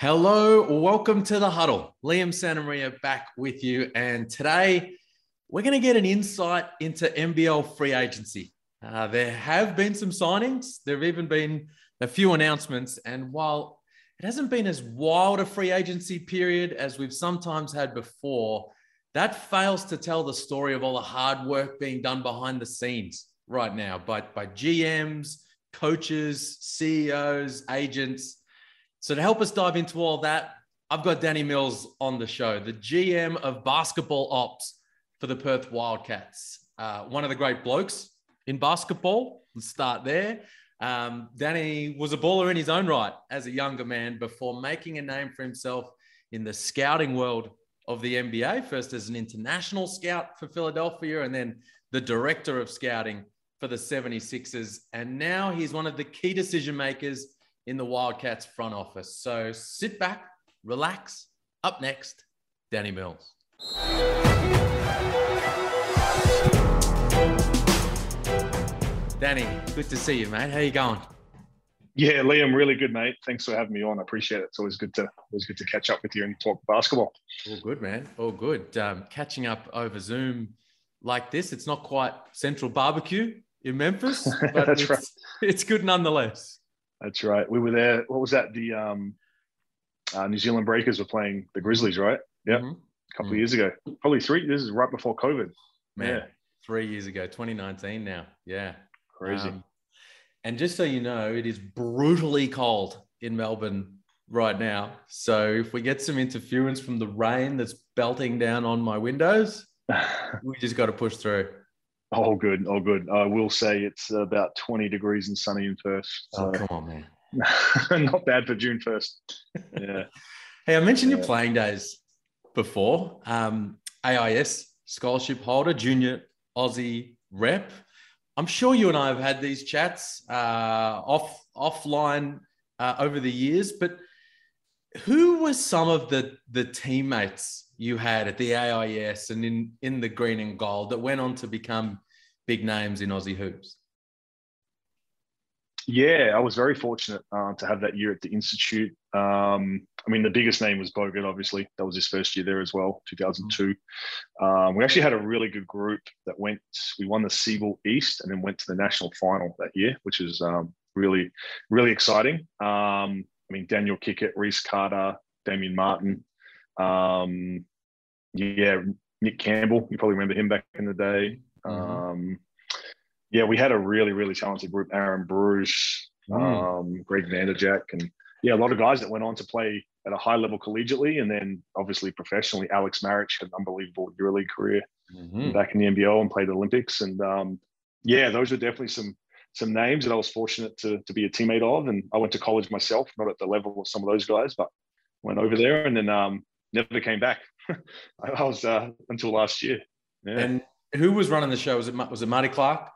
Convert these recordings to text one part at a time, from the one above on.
Hello, welcome to the huddle. Liam Santamaria back with you. And today we're going to get an insight into NBL free agency. Uh, there have been some signings, there have even been a few announcements. And while it hasn't been as wild a free agency period as we've sometimes had before, that fails to tell the story of all the hard work being done behind the scenes right now by, by GMs, coaches, CEOs, agents so, to help us dive into all that, I've got Danny Mills on the show, the GM of basketball ops for the Perth Wildcats. Uh, one of the great blokes in basketball. Let's start there. Um, Danny was a baller in his own right as a younger man before making a name for himself in the scouting world of the NBA, first as an international scout for Philadelphia and then the director of scouting for the 76ers. And now he's one of the key decision makers in the Wildcats front office. So sit back, relax. Up next, Danny Mills. Danny, good to see you, mate. How you going? Yeah, Liam, really good, mate. Thanks for having me on. I appreciate it. It's always good to always good to catch up with you and talk basketball. All good, man. All good. Um, catching up over Zoom like this, it's not quite Central Barbecue in Memphis, but That's it's, right. it's good nonetheless. That's right. We were there. What was that? The um, uh, New Zealand Breakers were playing the Grizzlies, right? Yeah, Mhm. a couple Mm. of years ago. Probably three. This is right before COVID. Man, Yeah. three years ago, 2019 now. Yeah. Crazy. Um, and just so you know, it is brutally cold in Melbourne right now. So if we get some interference from the rain that's belting down on my windows, we just got to push through. All good. All good. I will say it's about 20 degrees and sunny in Perth. Oh, come on, man. not bad for June 1st. Yeah. Hey, I mentioned your playing days before. Um, AIS scholarship holder, junior Aussie rep. I'm sure you and I have had these chats uh, off offline uh, over the years, but who were some of the the teammates you had at the AIS and in in the green and gold that went on to become big names in Aussie hoops? Yeah, I was very fortunate uh, to have that year at the Institute. Um, I mean, the biggest name was Bogut, obviously. That was his first year there as well, 2002. Um, we actually had a really good group that went, we won the SEABL East and then went to the national final that year, which is um, really, really exciting. Um, I mean, Daniel Kickert, Rhys Carter, Damian Martin. Um, yeah, Nick Campbell, you probably remember him back in the day. Mhm. Um, yeah, we had a really, really talented group. Aaron Bruce, Mm. um, Greg Vanderjagt, and yeah, a lot of guys that went on to play at a high level collegiately, and then obviously professionally. Aleks Maric had an unbelievable EuroLeague career Mhm. back in the NBL and played the Olympics, and um, yeah, those were definitely some some names that I was fortunate to to be a teammate of. And I went to college myself, not at the level of some of those guys, but went over there and then um, never came back. I was uh, until last year. Yeah. And who was running the show? Was it was it Marty Clark?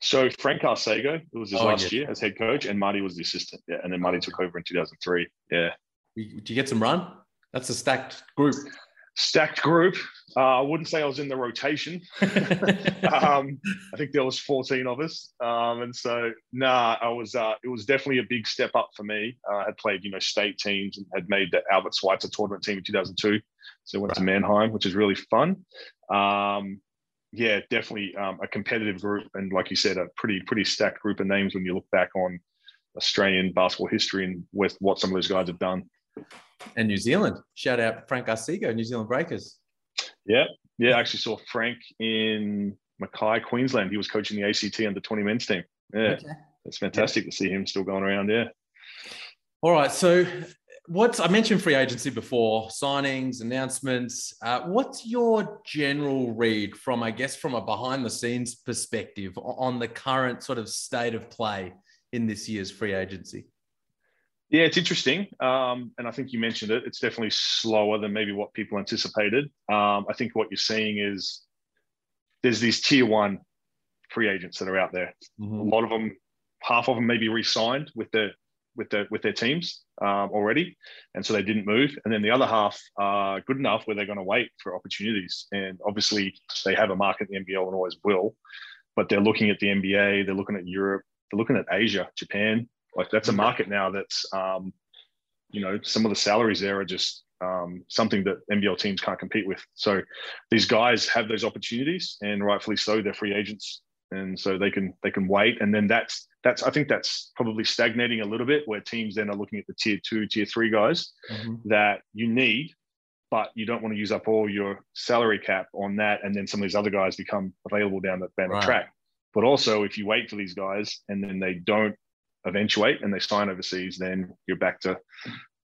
So Frank Arsego, it was his Oh, last yes. year as head coach, and Marty was the assistant. Yeah, and then Marty took over in 2003. Yeah, Did you get some run? That's a stacked group. Stacked group. Uh, I wouldn't say I was in the rotation. um, I think there was 14 of us, um, and so nah, I was. Uh, it was definitely a big step up for me. Uh, I had played, you know, state teams and had made the Albert Schweitzer tournament team in 2002. So I went to Mannheim, which is really fun. Um, yeah, definitely um, a competitive group, and like you said, a pretty pretty stacked group of names when you look back on Australian basketball history and with what some of those guys have done. And New Zealand. Shout out Frank Arsego, New Zealand Breakers. Yeah, yeah. I actually saw Frank in Mackay, Queensland. He was coaching the ACT under 20 men's team. Yeah, Okay. it's fantastic to see him still going around. Yeah. All right. So, what's I mentioned free agency before, signings, announcements. Uh, what's your general read from, I guess, from a behind the scenes perspective on the current sort of state of play in this year's free agency? Yeah, it's interesting. Um, and I think you mentioned it. It's definitely slower than maybe what people anticipated. Um, I think what you're seeing is there's these tier one free agents that are out there. A lot of them, half of them maybe re-signed with their with their with their teams um, already, and so they didn't move. And then the other half are good enough where they're going to wait for opportunities. And obviously, they have a market in the NBL and always will, but they're looking at the NBA, they're looking at Europe, they're looking at Asia, Japan. Like that's a market now that's um, you know, some of the salaries there are just um, something that NBL teams can't compete with. So these guys have those opportunities, and rightfully so, they're free agents, and so they can they can wait. And then that's that's I think that's probably stagnating a little bit, where teams then are looking at the tier two, tier three guys mm-hmm. that you need, but you don't want to use up all your salary cap on that, and then some of these other guys become available down the down right. the track. But also, if you wait for these guys and then they don't eventuate and they sign overseas, then you're back to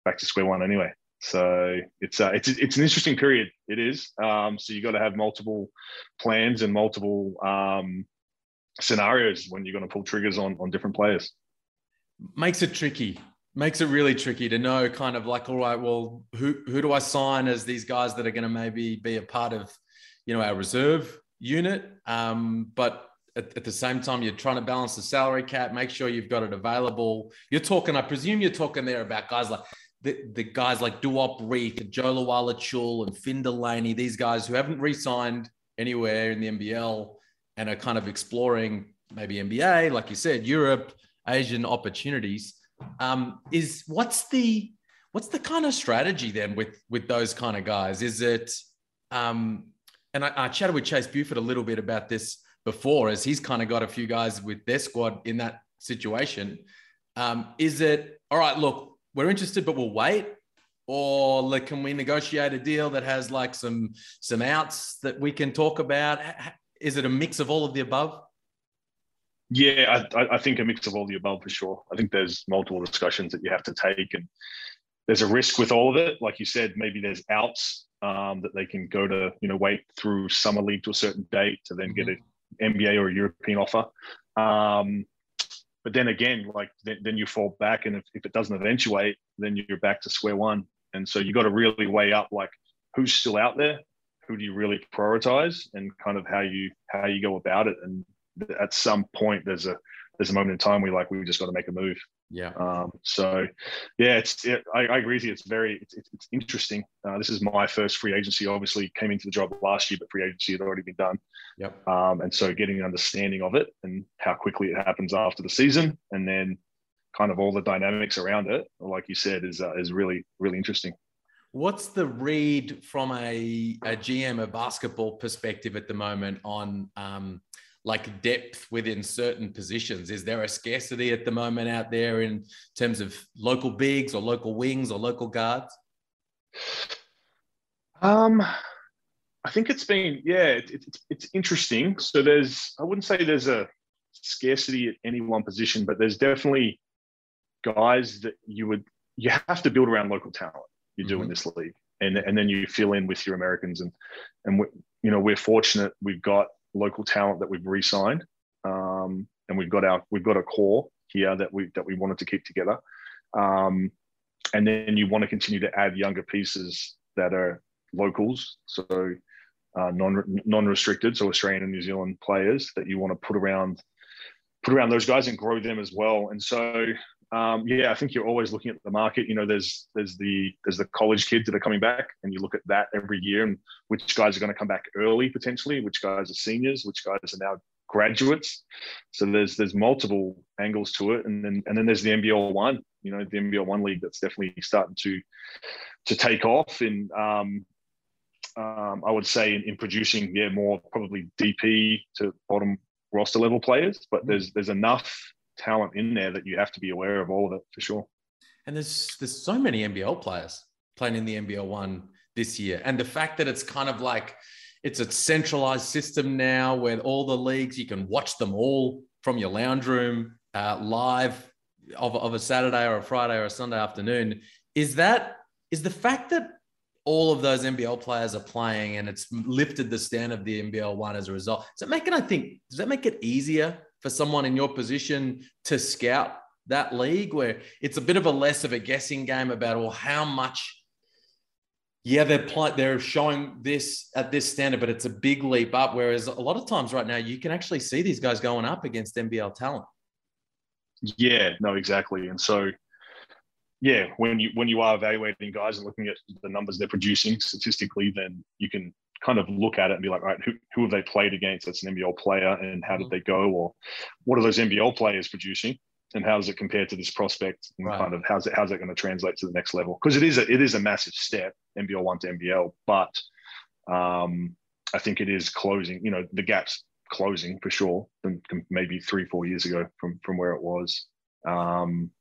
back to square one anyway. So it's uh, it's it's an interesting period. It is. Um, so you got to have multiple plans and multiple um, scenarios when you're going to pull triggers on on different players. Makes it tricky. Makes it really tricky to know, kind of like, all right, well, who who do I sign as these guys that are going to maybe be a part of, you know, our reserve unit? Um, but at, at, the same time, you're trying to balance the salary cap, make sure you've got it available. You're talking, I presume you're talking there about guys like the, the guys like Duop Reath, Jo Lual-Acuil and Finn Delaney, these guys who haven't re signed anywhere in the NBL and are kind of exploring maybe NBA, like you said, Europe, Asian opportunities. Um, is what's the what's the kind of strategy then with with those kind of guys? Is it um, and I, I chatted with Chase Buford a little bit about this before, as he's kind of got a few guys with their squad in that situation. Um, is it all right? Look, we're interested, but we'll wait, or like, can we negotiate a deal that has like some some outs that we can talk about? Is it a mix of all of the above? Yeah, I, I think a mix of all the above for sure. I think there's multiple discussions that you have to take, and there's a risk with all of it. Like you said, maybe there's outs um, that they can go to, you know, wait through summer league to a certain date to then mm-hmm. get a NBA or a European offer. Um, but then again, like then, you fall back, and if, if it doesn't eventuate, then you're back to square one. And so you got to really weigh up like who's still out there, who do you really prioritize, and kind of how you how you go about it. And at some point, there's a there's a moment in time where like we just got to make a move. Yeah. Um, so, yeah, it's it, I, I, agree with you. It's very it's, it's interesting. Uh, this is my first free agency. Obviously, came into the job last year, but free agency had already been done. Yep. Um, and so, getting an understanding of it and how quickly it happens after the season, and then kind of all the dynamics around it, like you said, is uh, is really really interesting. What's the read from a, a GM, a basketball perspective at the moment on um, like depth within certain positions? Is there a scarcity at the moment out there in terms of local bigs or local wings or local guards? Um, I think it's been yeah, it, it, it's it's interesting. So there's I wouldn't say there's a scarcity at any one position, but there's definitely guys that you would you have to build around local talent. You do mm-hmm. in this league, and and then you fill in with your Americans and and we, you know we're fortunate we've got local talent that we've re-signed, um, and we've got our we've got a core here that we that we wanted to keep together. Um, and then you want to continue to add younger pieces that are locals, so uh, non non restricted, so Australian and New Zealand players that you want to put around put around those guys and grow them as well. And so um, yeah, I think you're always looking at the market. You know, there's there's the there's the college kids that are coming back, and you look at that every year, and which guys are going to come back early potentially, which guys are seniors, which guys are now graduates. So there's there's multiple angles to it, and then and then there's the NBL one. You know, the NBL one league that's definitely starting to to take off in um, um, I would say in, in, producing yeah more probably DP to bottom roster level players, but there's there's enough talent in there that you have to be aware of all of it for sure. And there's there's so many NBL players playing in the NBL one this year, and the fact that it's kind of like it's a centralized system now where all the leagues you can watch them all from your lounge room uh, live of, of a Saturday or a Friday or a Sunday afternoon. Is that is the fact that all of those NBL players are playing and it's lifted the standard of the NBL one as a result. Does that make it, I think, does that make it easier for someone in your position to scout that league where it's a bit of a less of a guessing game about well how much yeah they're pl- they're showing this at this standard but it's a big leap up. Whereas a lot of times right now you can actually see these guys going up against NBL talent. Yeah no exactly. And so yeah when you when you are evaluating guys and looking at the numbers they're producing statistically then you can kind of look at it and be like, all right, who, who have they played against that's an NBL player and how did mm-hmm. they go? Or what are those NBL players producing? and how does it compare to this prospect and right. kind of how's it how's it going to translate to the next level because it is a, it is a massive step NBL one to NBL but um, I think it is closing you know the gaps closing for sure than maybe three four years ago from from where it was um,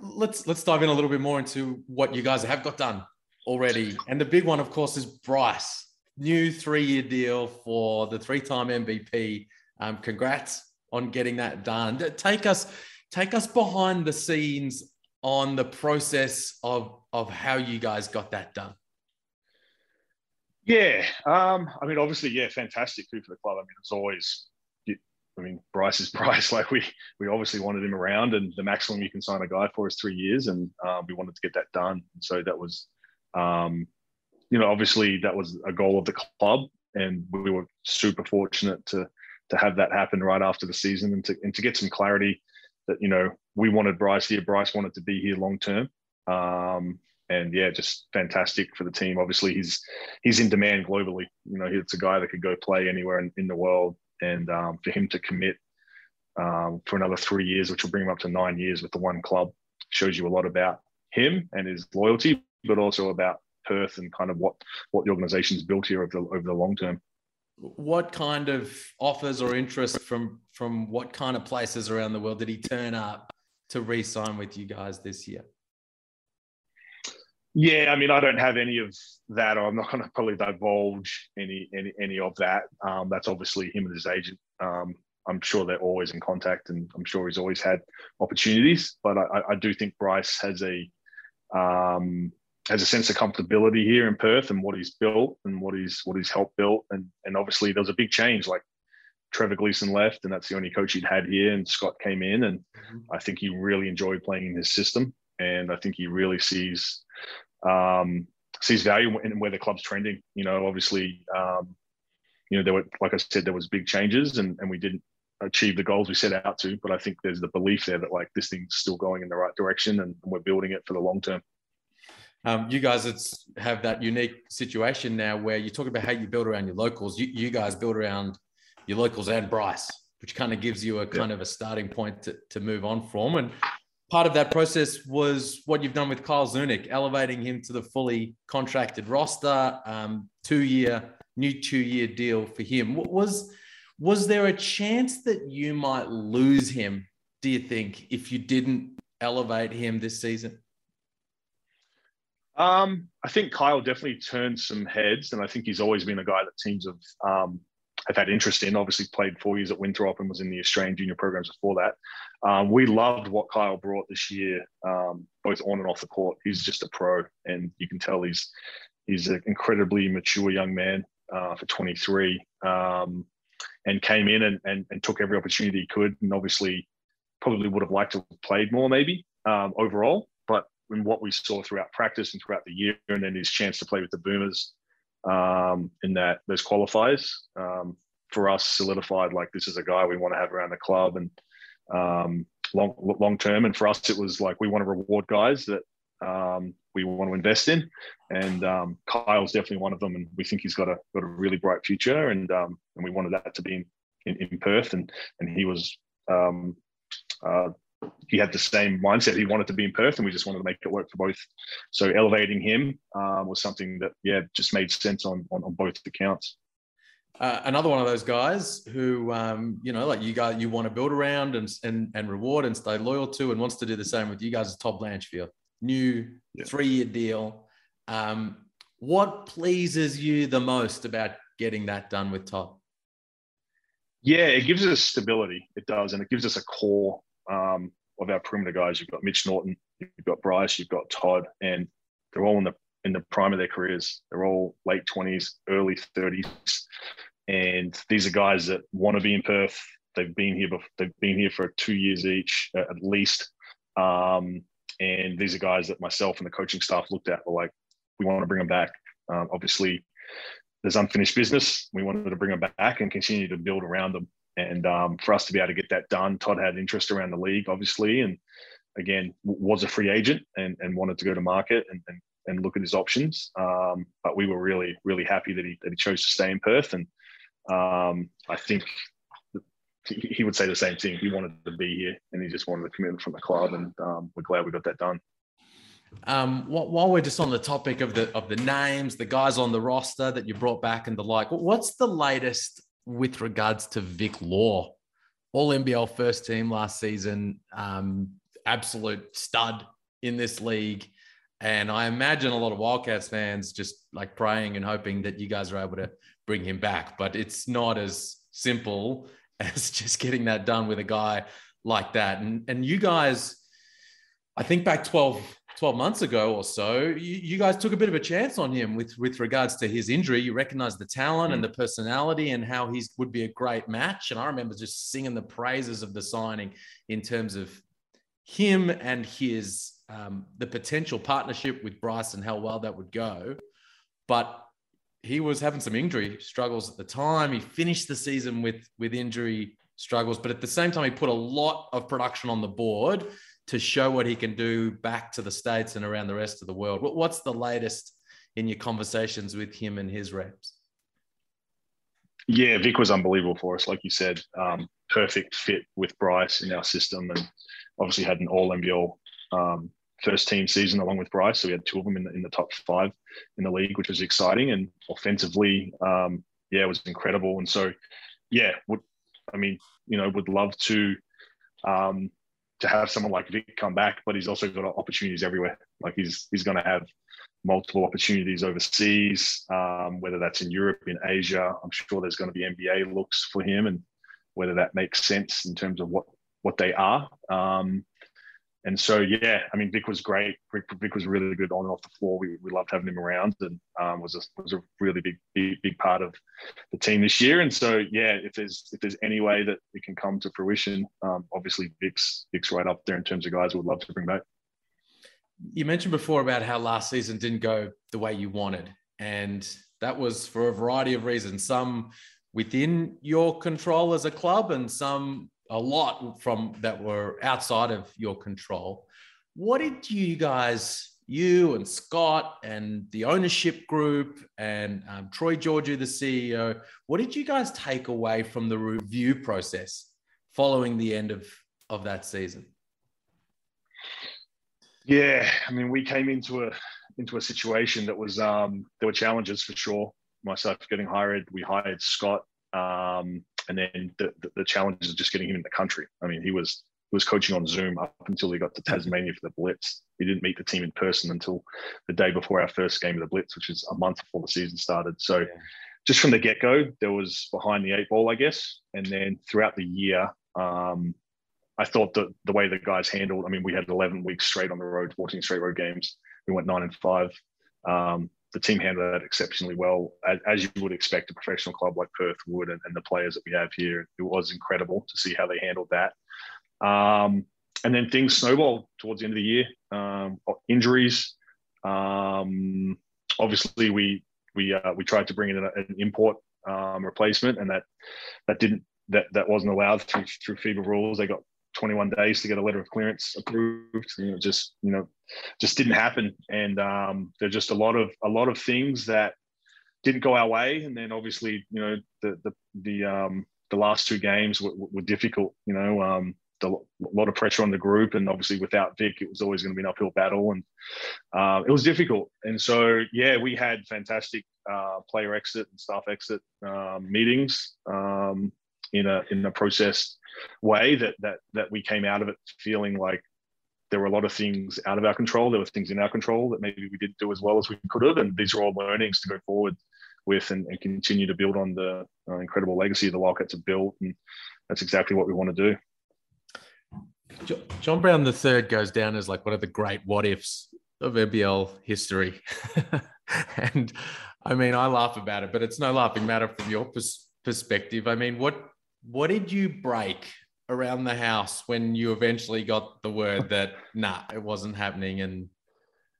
let's let's dive in a little bit more into what you guys have got done already and the big one of course is Bryce new three-year deal for the three-time MVP um, congrats on getting that done. Take us take us behind the scenes on the process of of how you guys got that done. Yeah, um, I mean, obviously, yeah, fantastic coup for the club. I mean, it's always, I mean, Bryce is Bryce. Like we we obviously wanted him around, and the maximum you can sign a guy for is three years, and um, we wanted to get that done. So that was, um, you know, obviously that was a goal of the club, and we were super fortunate to to have that happen right after the season and to and to get some clarity that you know we wanted Bryce here. Bryce wanted to be here long term. Um, and yeah, just fantastic for the team. Obviously, he's he's in demand globally. You know, it's a guy that could go play anywhere in, in the world, and um, for him to commit um, for another three years, which will bring him up to nine years with the one club, shows you a lot about him and his loyalty, but also about Perth and kind of what what the organization's built here over the over the long term what kind of offers or interest from from what kind of places around the world did he turn up to re-sign with you guys this year? Yeah, I mean, I don't have any of that. I'm not going to probably divulge any any any of that. Um, that's obviously him and his agent. Um, I'm sure they're always in contact, and I'm sure he's always had opportunities. But I, I do think Bryce has a um, has a sense of comfortability here in Perth and what he's built and what he's what he's helped build. And and obviously there was a big change. Like Trevor Gleeson left, and that's the only coach he'd had here. And Scott came in, and mm-hmm. I think he really enjoyed playing in his system. And I think he really sees um, sees value in where the club's trending. You know, obviously, um, you know there were like I said, there was big changes, and and we didn't achieve the goals we set out to. But I think there's the belief there that like this thing's still going in the right direction, and we're building it for the long term. Um, you guys have that unique situation now where you talk about how you build around your locals. You, you guys build around your locals and Bryce, which kind of gives you a kind of a starting point to, to move on from. And part of that process was what you've done with Kyle Zunic, elevating him to the fully contracted roster, um, two year, new two year deal for him. Was, was there a chance that you might lose him, do you think, if you didn't elevate him this season? Um, I think Kyle definitely turned some heads, and I think he's always been a guy that teams have um, have had interest in. Obviously, played four years at Winthrop and was in the Australian junior programs before that. Um, we loved what Kyle brought this year, um, both on and off the court. He's just a pro, and you can tell he's he's an incredibly mature young man uh, for 23, um, and came in and, and, and took every opportunity he could, and obviously probably would have liked to have played more maybe um, overall in what we saw throughout practice and throughout the year, and then his chance to play with the Boomers um, in that those qualifiers um, for us solidified like this is a guy we want to have around the club and um, long long term. And for us, it was like we want to reward guys that um, we want to invest in, and um, Kyle's definitely one of them. And we think he's got a got a really bright future, and um, and we wanted that to be in, in, in Perth, and and he was. Um, uh, he had the same mindset. He wanted to be in Perth, and we just wanted to make it work for both. So elevating him um, was something that yeah just made sense on on, on both accounts. Uh, another one of those guys who um, you know like you got you want to build around and and and reward and stay loyal to, and wants to do the same with you guys is Todd Blanchfield. New yeah. three year deal. Um, what pleases you the most about getting that done with Todd? Yeah, it gives us stability. It does, and it gives us a core um, of our perimeter guys. You've got Mitch Norton, you've got Bryce, you've got Todd, and they're all in the in the prime of their careers. They're all late twenties, early thirties, and these are guys that want to be in Perth. They've been here. Before, they've been here for two years each, at least. Um, and these are guys that myself and the coaching staff looked at. Were like, we want to bring them back. Um, obviously, there's unfinished business. We wanted to bring them back and continue to build around them. And um, for us to be able to get that done, Todd had interest around the league, obviously, and again was a free agent and, and wanted to go to market and, and, and look at his options. Um, but we were really really happy that he that he chose to stay in Perth, and um, I think he would say the same thing. He wanted to be here, and he just wanted the commitment from the club, and um, we're glad we got that done. Um, while we're just on the topic of the of the names, the guys on the roster that you brought back and the like, what's the latest with regards to Vic Law? All NBL first team last season, um, absolute stud in this league. And I imagine a lot of Wildcats fans just like praying and hoping that you guys are able to bring him back. But it's not as simple as just getting that done with a guy like that. And and you guys, I think back 12, 12 months ago or so, you, you guys took a bit of a chance on him with with regards to his injury. You recognized the talent mm. and the personality and how he would be a great match. And I remember just singing the praises of the signing in terms of him and his um, the potential partnership with Bryce and how well that would go. But he was having some injury struggles at the time. He finished the season with with injury struggles, but at the same time, he put a lot of production on the board to show what he can do back to the states and around the rest of the world. What's the latest in your conversations with him and his reps? Yeah, Vic was unbelievable for us, like you said. Um, perfect fit with Bryce in our system, and obviously had an All NBL um, first team season along with Bryce. So we had two of them in the, in the top five in the league, which was exciting. And offensively, um, yeah, it was incredible. And so, yeah, would I mean, you know, would love to um, to have someone like Vic come back, but he's also got opportunities everywhere. Like he's he's going to have multiple opportunities overseas, um, whether that's in Europe, in Asia. I'm sure there's going to be NBA looks for him, and whether that makes sense in terms of what what they are. Um, and so yeah, I mean Vic was great. Vic, Vic, was really good on and off the floor. We, we loved having him around, and um, was a was a really big, big big part of the team this year. And so yeah, if there's if there's any way that it can come to fruition, um, obviously Vic's Vic's right up there in terms of guys we'd love to bring back. You mentioned before about how last season didn't go the way you wanted, and that was for a variety of reasons. Some within your control as a club, and some a lot from that were outside of your control. What did you guys, you and Scott and the ownership group and um, Troy Georgiou, the CEO, what did you guys take away from the review process following the end of, of that season? Yeah, I mean, we came into a into a situation that was um, there were challenges for sure. Myself getting hired, we hired Scott. Um, and then the, the, the challenges of just getting him in the country. I mean, he was he was coaching on Zoom up until he got to Tasmania for the Blitz. He didn't meet the team in person until the day before our first game of the Blitz, which is a month before the season started. So, yeah. just from the get go, there was behind the eight ball, I guess. And then throughout the year, um, I thought that the way the guys handled, I mean, we had 11 weeks straight on the road, 14 straight road games. We went nine and five. Um, the team handled that exceptionally well, as, as, you would expect a professional club like Perth would, and, and, the players that we have here. It was incredible to see how they handled that. Um, and then things snowballed towards the end of the year. Um, injuries. Um, obviously, we we uh, we tried to bring in an, an import um, replacement, and that that didn't that that wasn't allowed through through FIBA rules. They got 21 days to get a letter of clearance approved. You know, just you know, just didn't happen. And um, there's just a lot of a lot of things that didn't go our way. And then obviously, you know, the the the um, the last two games were, were difficult. You know, um, the, a lot of pressure on the group, and obviously without Vic, it was always going to be an uphill battle, and uh, it was difficult. And so, yeah, we had fantastic uh, player exit and staff exit um, meetings um, in a in a process way that that that we came out of it feeling like there were a lot of things out of our control. There were things in our control that maybe we didn't do as well as we could have, and these are all learnings to go forward with and, and continue to build on the uh, incredible legacy the Wildcats have built, and that's exactly what we want to do. John Brown III goes down as like one of the great what ifs of NBL history, and I mean I laugh about it, but it's no laughing matter from your pers- perspective. I mean, what what did you break around the house when you eventually got the word that nah, it wasn't happening and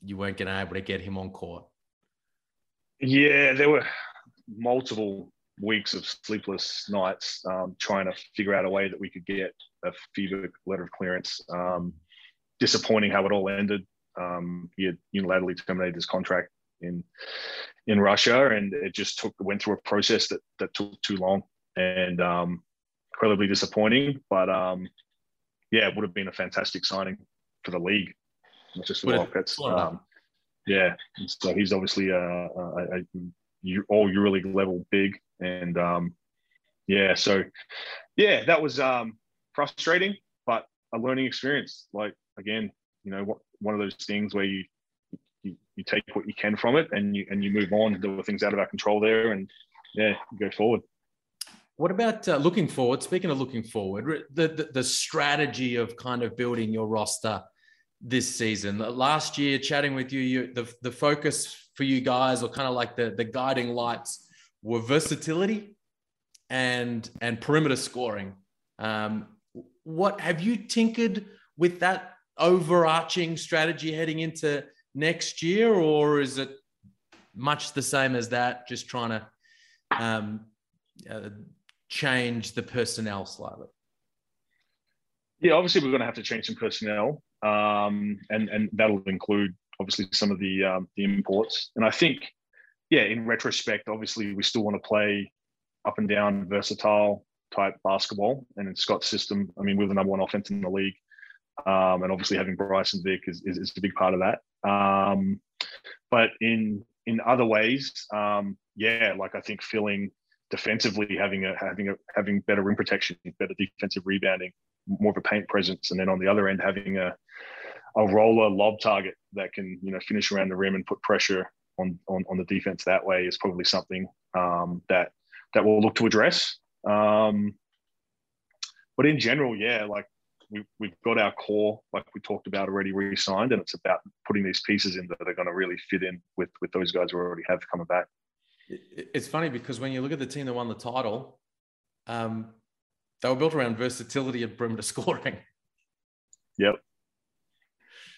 you weren't going to be able to get him on court? Yeah, there were multiple weeks of sleepless nights um, trying to figure out a way that we could get a FIBA letter of clearance. Um, disappointing how it all ended. Um, he had unilaterally terminated his contract in in Russia, and it just took went through a process that that took too long. And um, incredibly disappointing. But um, yeah, it would have been a fantastic signing for the league, not just the Wildcats. Um, yeah, so he's obviously a, a, a, all EuroLeague level big, and um, yeah, so yeah, that was um, frustrating, but a learning experience. Like again, you know, what one of those things where you, you you take what you can from it, and you and you move on. There were things out of our control there, and yeah, go forward. What about uh, looking forward? Speaking of looking forward, the, the, the strategy of kind of building your roster this season. Last year, chatting with you, you the, the focus for you guys, or kind of like the, the guiding lights, were versatility and and perimeter scoring. Um, what have you tinkered with that overarching strategy heading into next year, or is it much the same as that? Just trying to um, uh, change the personnel slightly? Yeah, obviously we're going to have to change some personnel, um, and and that'll include obviously some of the um, the imports. And I think, yeah, in retrospect, obviously we still want to play up and down, versatile type basketball. And in Scott's system, I mean, we're the number one offense in the league, um, and obviously having Bryce and Vic is, is, is a big part of that. Um, but in in other ways, um, yeah, like I think filling defensively, having a having a having better rim protection, better defensive rebounding, more of a paint presence, and then on the other end having a a roller lob target that can you know finish around the rim and put pressure on on, on the defense that way is probably something um, that that we'll look to address. Um, but in general, yeah, like we, we've got our core, like we talked about already, re-signed, and it's about putting these pieces in that are going to really fit in with with those guys we already have coming back. It's funny because when you look at the team that won the title, um, they were built around versatility and perimeter scoring. Yep.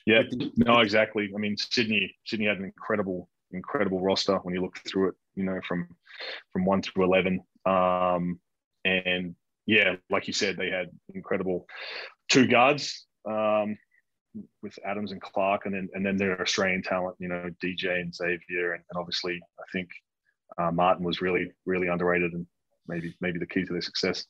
Yeah. No, exactly. I mean, Sydney, Sydney had an incredible, incredible roster when you look through it. You know, from from one through eleven, um, and yeah, like you said, they had incredible two guards um, with Adams and Clark, and then and then their Australian talent, you know, DJ and Xavier, and, and obviously I think uh, Martin was really really underrated and maybe maybe the key to their success.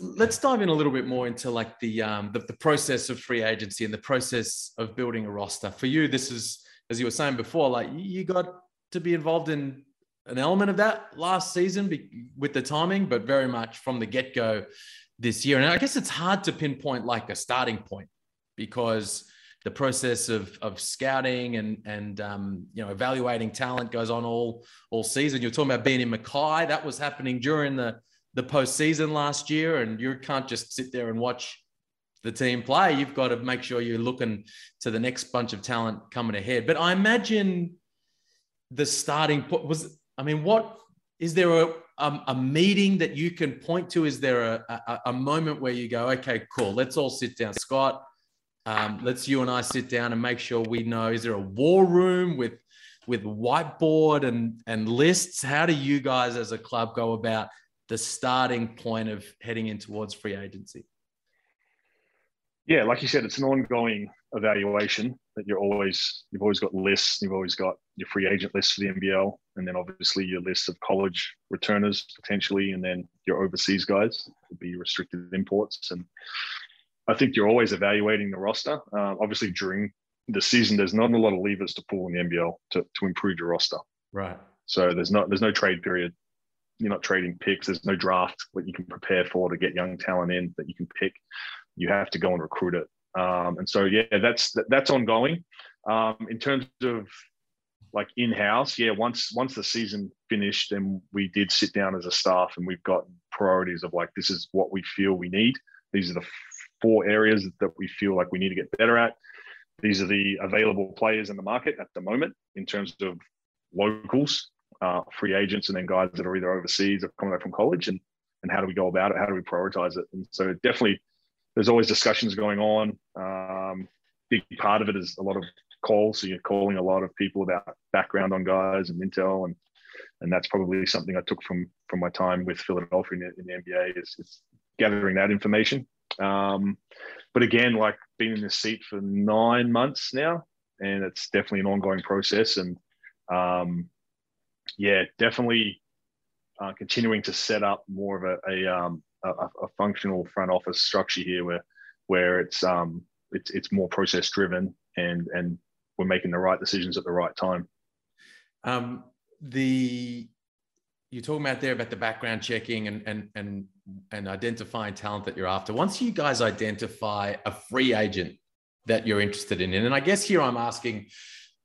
Let's dive in a little bit more into like the, um, the the process of free agency and the process of building a roster. For you, this is as you were saying before, like you got to be involved in an element of that last season with the timing, but very much from the get go this year. And I guess it's hard to pinpoint like a starting point because the process of, of scouting and and um, you know evaluating talent goes on all all season. You're talking about being in Mackay. That was happening during the the postseason last year, and you can't just sit there and watch the team play. You've got to make sure you're looking to the next bunch of talent coming ahead. But I imagine the starting point was I mean, what is there a, a, meeting that you can point to? Is there a, a, a, moment where you go, okay, cool, let's all sit down, Scott. Um, let's you and I sit down and make sure we know. Is there a war room with with whiteboard and and lists? How do you guys as a club go about the starting point of heading in towards free agency? Yeah, like you said, it's an ongoing evaluation that you're always you've always got lists you've always got your free agent list for the NBL and then obviously your list of college returners potentially and then your overseas guys would be restricted imports and I think you're always evaluating the roster. Uh, obviously during the season there's not a lot of levers to pull in the NBL to, to improve your roster. Right. So there's not there's no trade period. You're not trading picks. There's no draft that you can prepare for to get young talent in that you can pick. You have to go and recruit it. Um, and so, yeah, that's that's ongoing. Um, in terms of like in-house, yeah, once once the season finished, then we did sit down as a staff and we've got priorities of like this is what we feel we need. These are the four areas that we feel like we need to get better at. These are the available players in the market at the moment in terms of locals, uh, free agents, and then guys that are either overseas or coming back from college. And and how do we go about it? How do we prioritize it? And so definitely there's always discussions going on. Um, big part of it is a lot of calls. So you're calling a lot of people about background on guys and intel, and and that's probably something I took from from my time with Philadelphia in the, in the NBA is, is, gathering that information. Um, but again, like being in this seat for nine months now, and it's definitely an ongoing process. And um, yeah, definitely uh, continuing to set up more of a, a um, a, a, functional front office structure here where where it's um it's it's more process driven and and we're making the right decisions at the right time. Um, the you're talking about there about the background checking and and and and identifying talent that you're after. Once you guys identify a free agent that you're interested in, and I guess here I'm asking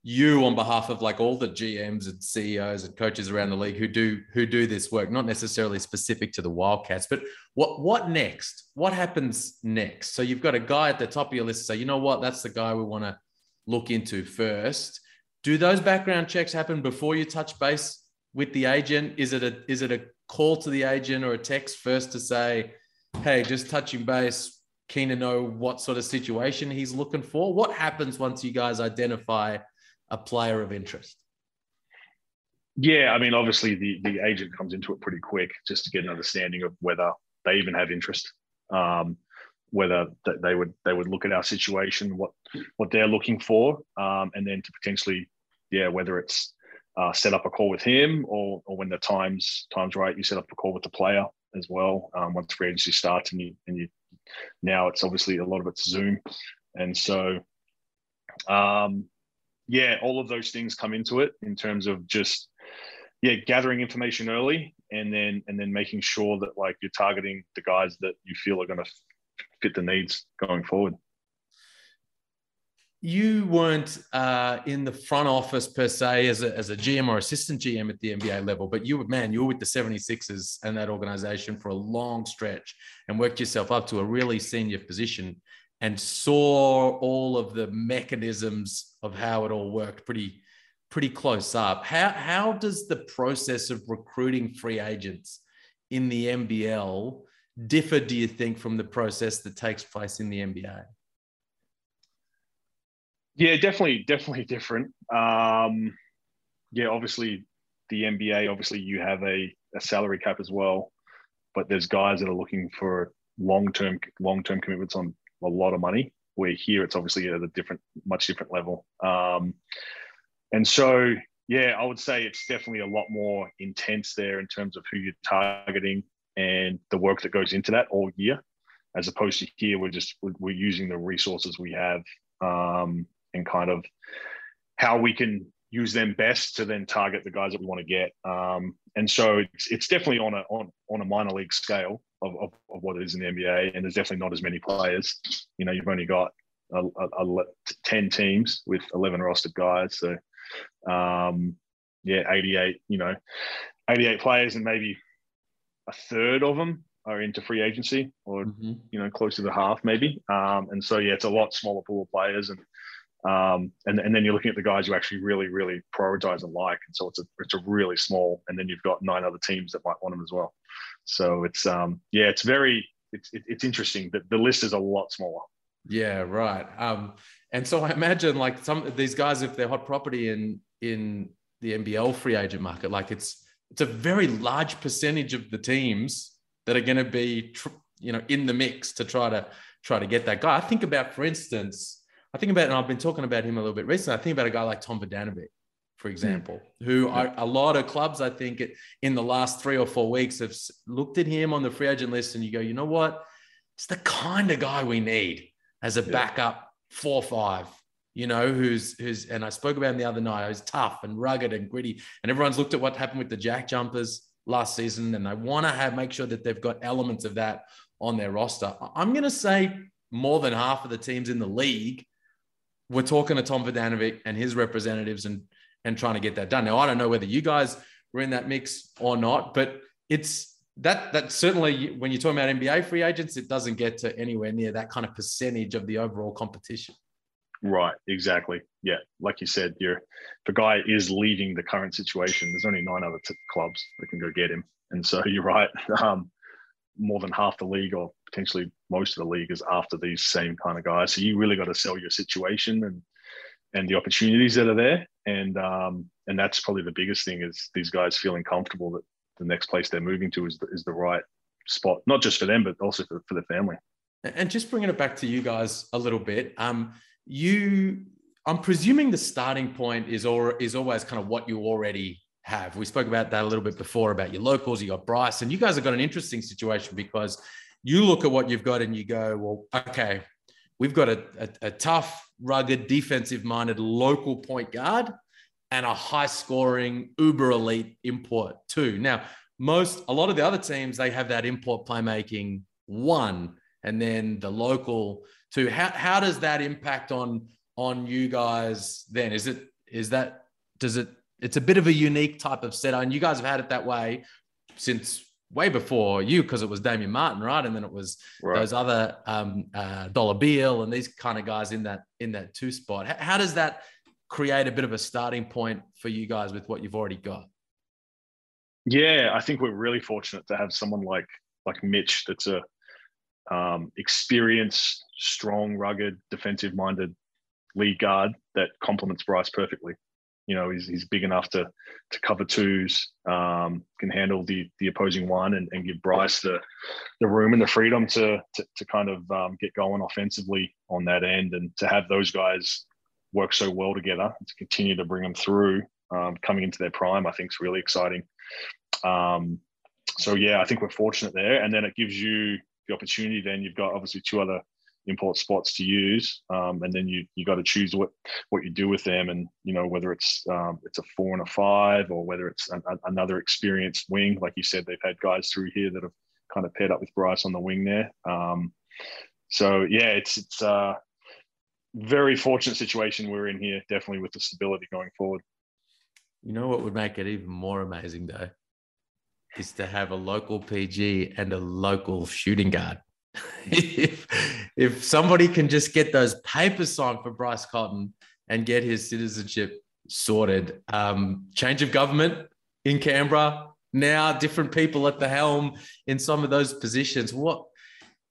you on behalf of like all the GMs and CEOs and coaches around the league who do who do this work, not necessarily specific to the Wildcats, but what what next? What happens next? So you've got a guy at the top of your list. Say, you know what, that's the guy we want to look into first. Do those background checks happen before you touch base with the agent? Is it a is it a call to the agent or a text first to say, hey, just touching base, keen to know what sort of situation he's looking for? What happens once you guys identify a player of interest? Yeah, I mean, obviously the the agent comes into it pretty quick just to get an understanding of whether they even have interest, um, whether they would they would look at our situation, what what they're looking for, um, and then to potentially, yeah, whether it's uh, set up a call with him or or when the times times right, you set up a call with the player as well. Um, once free agency starts, and you and you now it's obviously a lot of it's Zoom, and so um, yeah, all of those things come into it in terms of just yeah, gathering information early and then and then making sure that like you're targeting the guys that you feel are going to fit the needs going forward. You weren't uh, in the front office per se as a, as a GM or assistant GM at the NBA level, but you were, man, you were with the 76ers and that organization for a long stretch and worked yourself up to a really senior position and saw all of the mechanisms of how it all worked pretty pretty close up. How how does the process of recruiting free agents in the NBL differ, do you think, from the process that takes place in the NBA? Yeah, definitely, definitely different. Um, yeah, obviously the NBA, obviously you have a, a salary cap as well, but there's guys that are looking for long term long term commitments on a lot of money. Where here it's obviously at a different, much different level. Um, and so, yeah, I would say it's definitely a lot more intense there in terms of who you're targeting and the work that goes into that all year, as opposed to here we're just we're using the resources we have um, and kind of how we can use them best to then target the guys that we want to get. Um, and so it's, it's definitely on a on, on a minor league scale of, of, of, what it is in the NBA, and there's definitely not as many players. You know, you've only got a, a, a ten teams with eleven rostered guys, so um, yeah, 88. You know, 88 players, and maybe a third of them are into free agency, or mm-hmm. you know, close to the half maybe. Um, and so yeah, it's a lot smaller pool of players, and um, and, and then you're looking at the guys you actually really, really prioritize and like. And so it's a, it's a really small, and then you've got nine other teams that might want them as well. So it's, um, yeah, it's very, it's, it's interesting that the list is a lot smaller. Yeah, right. Um, and so I imagine like some these guys, if they're hot property in, in the NBL free agent market, like it's, it's a very large percentage of the teams that are going to be, tr- you know, in the mix to try to try to get that guy. I think about, for instance, I think about, and I've been talking about him a little bit recently. I think about a guy like Tom Vodanovich, for example, who yeah. a lot of clubs, I think, in the last three or four weeks have looked at him on the free agent list and you go, you know what? It's the kind of guy we need as a yeah. backup four five, you know, who's who's and I spoke about him the other night. He's tough and rugged and gritty. And everyone's looked at what happened with the Jack Jumpers last season, and they want to have make sure that they've got elements of that on their roster. I'm going to say more than half of the teams in the league we're talking to Tom Vodanovich and his representatives and and trying to get that done. Now I don't know whether you guys were in that mix or not, but it's that that certainly when you're talking about NBA free agents, it doesn't get to anywhere near that kind of percentage of the overall competition. Right, exactly. Yeah, like you said, you're the guy is leaving the current situation. There's only nine other t- clubs that can go get him, and so you're right. Um, more than half the league or potentially most of the league is after these same kind of guys. So you really got to sell your situation and and the opportunities that are there. And um, and that's probably the biggest thing is these guys feeling comfortable that the next place they're moving to is the, is the right spot, not just for them, but also for, for the family. And just bringing it back to you guys a little bit, um, you, I'm presuming the starting point is or is always kind of what you already have. We spoke about that a little bit before about your locals. You got Bryce, and you guys have got an interesting situation because you look at what you've got and you go, well, okay, we've got a, a, a tough, rugged, defensive minded local point guard and a high scoring, uber elite import too. Now, most, a lot of the other teams, they have that import playmaking one and then the local two. How, how does that impact on, on you guys then? Is it, is that, does it, it's a bit of a unique type of setup and you guys have had it that way since way before you because it was Damian Martin, right? And then it was right. those other um, uh, Dollar Beal and these kind of guys in that in that two spot. How, how, does that create a bit of a starting point for you guys with what you've already got? Yeah, I think we're really fortunate to have someone like like Mitch that's a um, experienced, strong, rugged, defensive minded lead guard that complements Bryce perfectly. You know, he's, he's big enough to to cover twos, um, can handle the the opposing one, and, and give Bryce the the room and the freedom to to, to kind of um, get going offensively on that end, and to have those guys work so well together to continue to bring them through um, coming into their prime, I think is really exciting. Um, so yeah, I think we're fortunate there, and then it gives you the opportunity. Then you've got obviously two other import spots to use, um, and then you you got to choose what what you do with them, and you know whether it's um, it's a four and a five, or whether it's a, another experienced wing, like you said, they've had guys through here that have kind of paired up with Bryce on the wing there. Um, so yeah, it's it's a very fortunate situation we're in here, definitely with the stability going forward. You know what would make it even more amazing though, is to have a local PG and a local shooting guard. if if somebody can just get those papers signed for Bryce Cotton and get his citizenship sorted, um, change of government in Canberra now, different people at the helm in some of those positions. What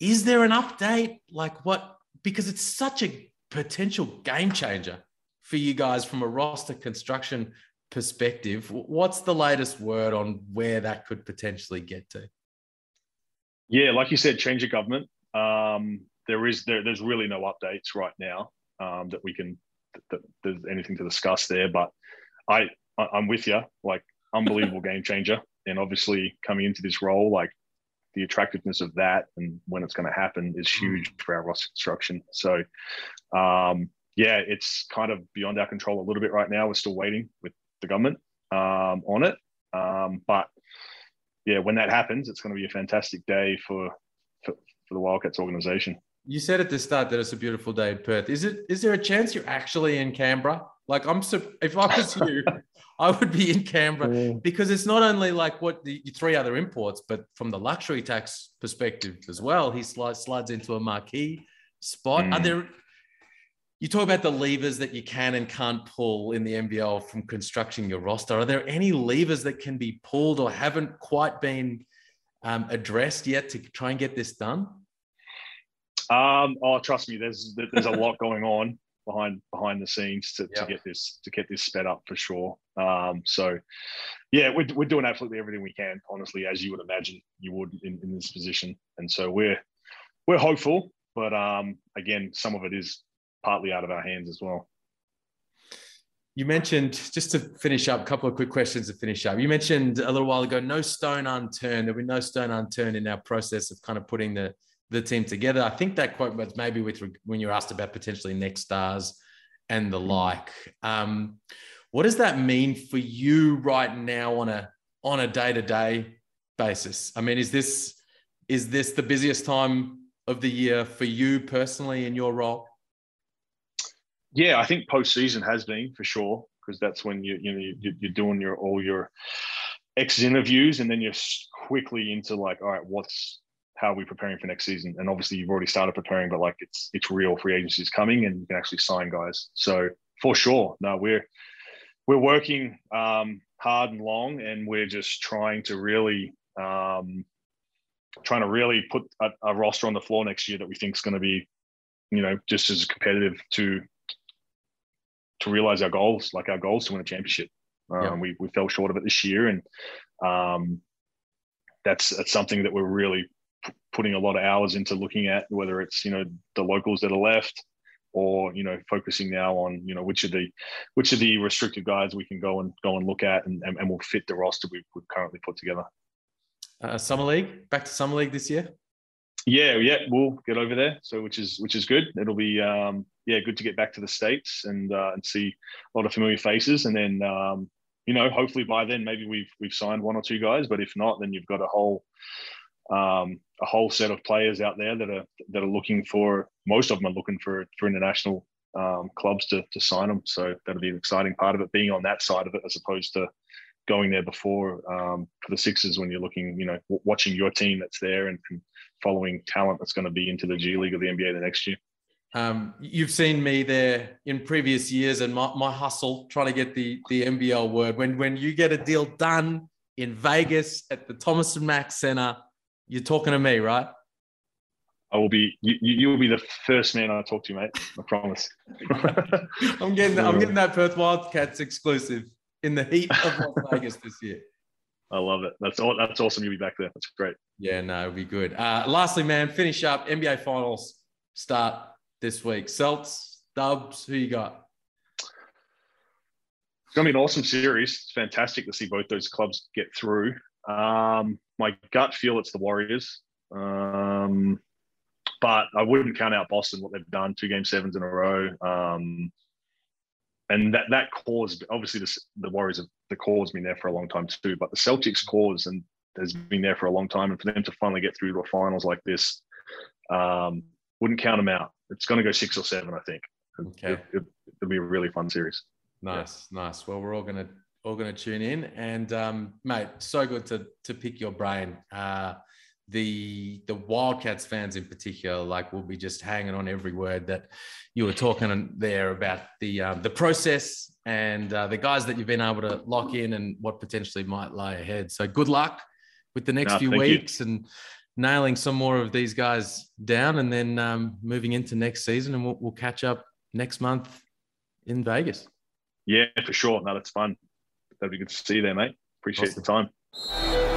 is there an update? Like what? Because it's such a potential game changer for you guys from a roster construction perspective. What's the latest word on where that could potentially get to? Yeah, like you said, change of government. Um, there is there, there's really no updates right now um, that we can that, there's anything to discuss there. But I I'm with you. Like unbelievable game changer, and obviously coming into this role, like the attractiveness of that and when it's going to happen is hmm. huge for our roster construction. So, um, yeah, it's kind of beyond our control a little bit right now. We're still waiting with the government um, on it, um, but yeah, when that happens, it's going to be a fantastic day for, for, for the Wildcats organization. You said at the start that it's a beautiful day in Perth. Is it? Is there a chance you're actually in Canberra? Like I'm, so, if I was you, I would be in Canberra mm. because it's not only like what the three other imports, but from the luxury tax perspective as well. He slides slides into a marquee spot. Mm. Are there? You talk about the levers that you can and can't pull in the NBL from constructing your roster. Are there any levers that can be pulled or haven't quite been um, addressed yet to try and get this done? Um, oh, trust me, there's there's a lot going on behind behind the scenes to, to get this to get this sped up for sure. Um, so yeah, we're, we're doing absolutely everything we can, honestly, as you would imagine you would in, in this position. And so we're we're hopeful, but um, again, some of it is partly out of our hands as well. You mentioned just to finish up, a couple of quick questions to finish up. You mentioned a little while ago, no stone unturned. There'll be no stone unturned in our process of kind of putting the the team together. I think that quote was maybe with when you're asked about potentially next stars and the like. Um, what does that mean for you right now on a on a day to day basis? I mean, is this is this the busiest time of the year for you personally in your role? Yeah, I think postseason has been for sure because that's when you you know you're doing your all your X interviews and then you're quickly into like, all right, what's how are we preparing for next season? And obviously, you've already started preparing, but like it's it's real. Free agency is coming, and you can actually sign guys. So for sure, no, we're we're working um, hard and long, and we're just trying to really um, trying to really put a, a roster on the floor next year that we think is going to be, you know, just as competitive to to realize our goals, like our goals to win a championship. Um, yeah. we, we fell short of it this year, and um, that's that's something that we're really putting a lot of hours into looking at whether it's you know the locals that are left or you know focusing now on you know which of the which of the restricted guys we can go and go and look at and, and, and we'll fit the roster we've, we've currently put together. Uh, summer league, back to summer league this year. Yeah, yeah, we'll get over there. So which is which is good. It'll be um, yeah, good to get back to the states and uh, and see a lot of familiar faces, and then um, you know hopefully by then maybe we've we've signed one or two guys, but if not, then you've got a whole um, a whole set of players out there that are that are looking for most of them are looking for for international um, clubs to to sign them. So that'll be an exciting part of it, being on that side of it as opposed to going there before um, for the Sixers when you're looking, you know, watching your team that's there and, and following talent that's going to be into the G League or the NBA the next year. Um, you've seen me there in previous years and my, my hustle trying to get the the NBL word. When when you get a deal done in Vegas at the Thomas and Mack Center, you're talking to me, right? I will be. You, you will be the first man I talk to, mate. I promise. I'm getting. I'm getting that Perth Wildcats exclusive in the heat of Las Vegas this year. I love it. That's all. That's awesome. You'll be back there. That's great. Yeah, no, it'll be good. Uh, lastly, man, finish up. NBA Finals start this week. Celts, Dubs. Who you got? It's gonna be an awesome series. It's fantastic to see both those clubs get through. Um, my gut feel it's the Warriors. Um, but I wouldn't count out Boston what they've done two game sevens in a row. Um, and that that caused obviously the, the Warriors have the cause been there for a long time too, but the Celtics cause and has been there for a long time, and for them to finally get through to a finals like this, um, wouldn't count them out. It's going to go six or seven, I think. Okay, it, will it, be a really fun series. Nice, yeah. nice. Well, we're all going to all going to tune in, and um, mate, so good to to pick your brain. Uh, the the Wildcats fans in particular, like, will be just hanging on every word that you were talking there about the um, the process and uh, the guys that you've been able to lock in and what potentially might lie ahead. So good luck with the next no, few weeks you. and nailing some more of these guys down, and then um, moving into next season, and we'll, we'll catch up next month in Vegas. Yeah, for sure. No, that's fun. That'd be good to see you there, mate. Appreciate awesome. the time.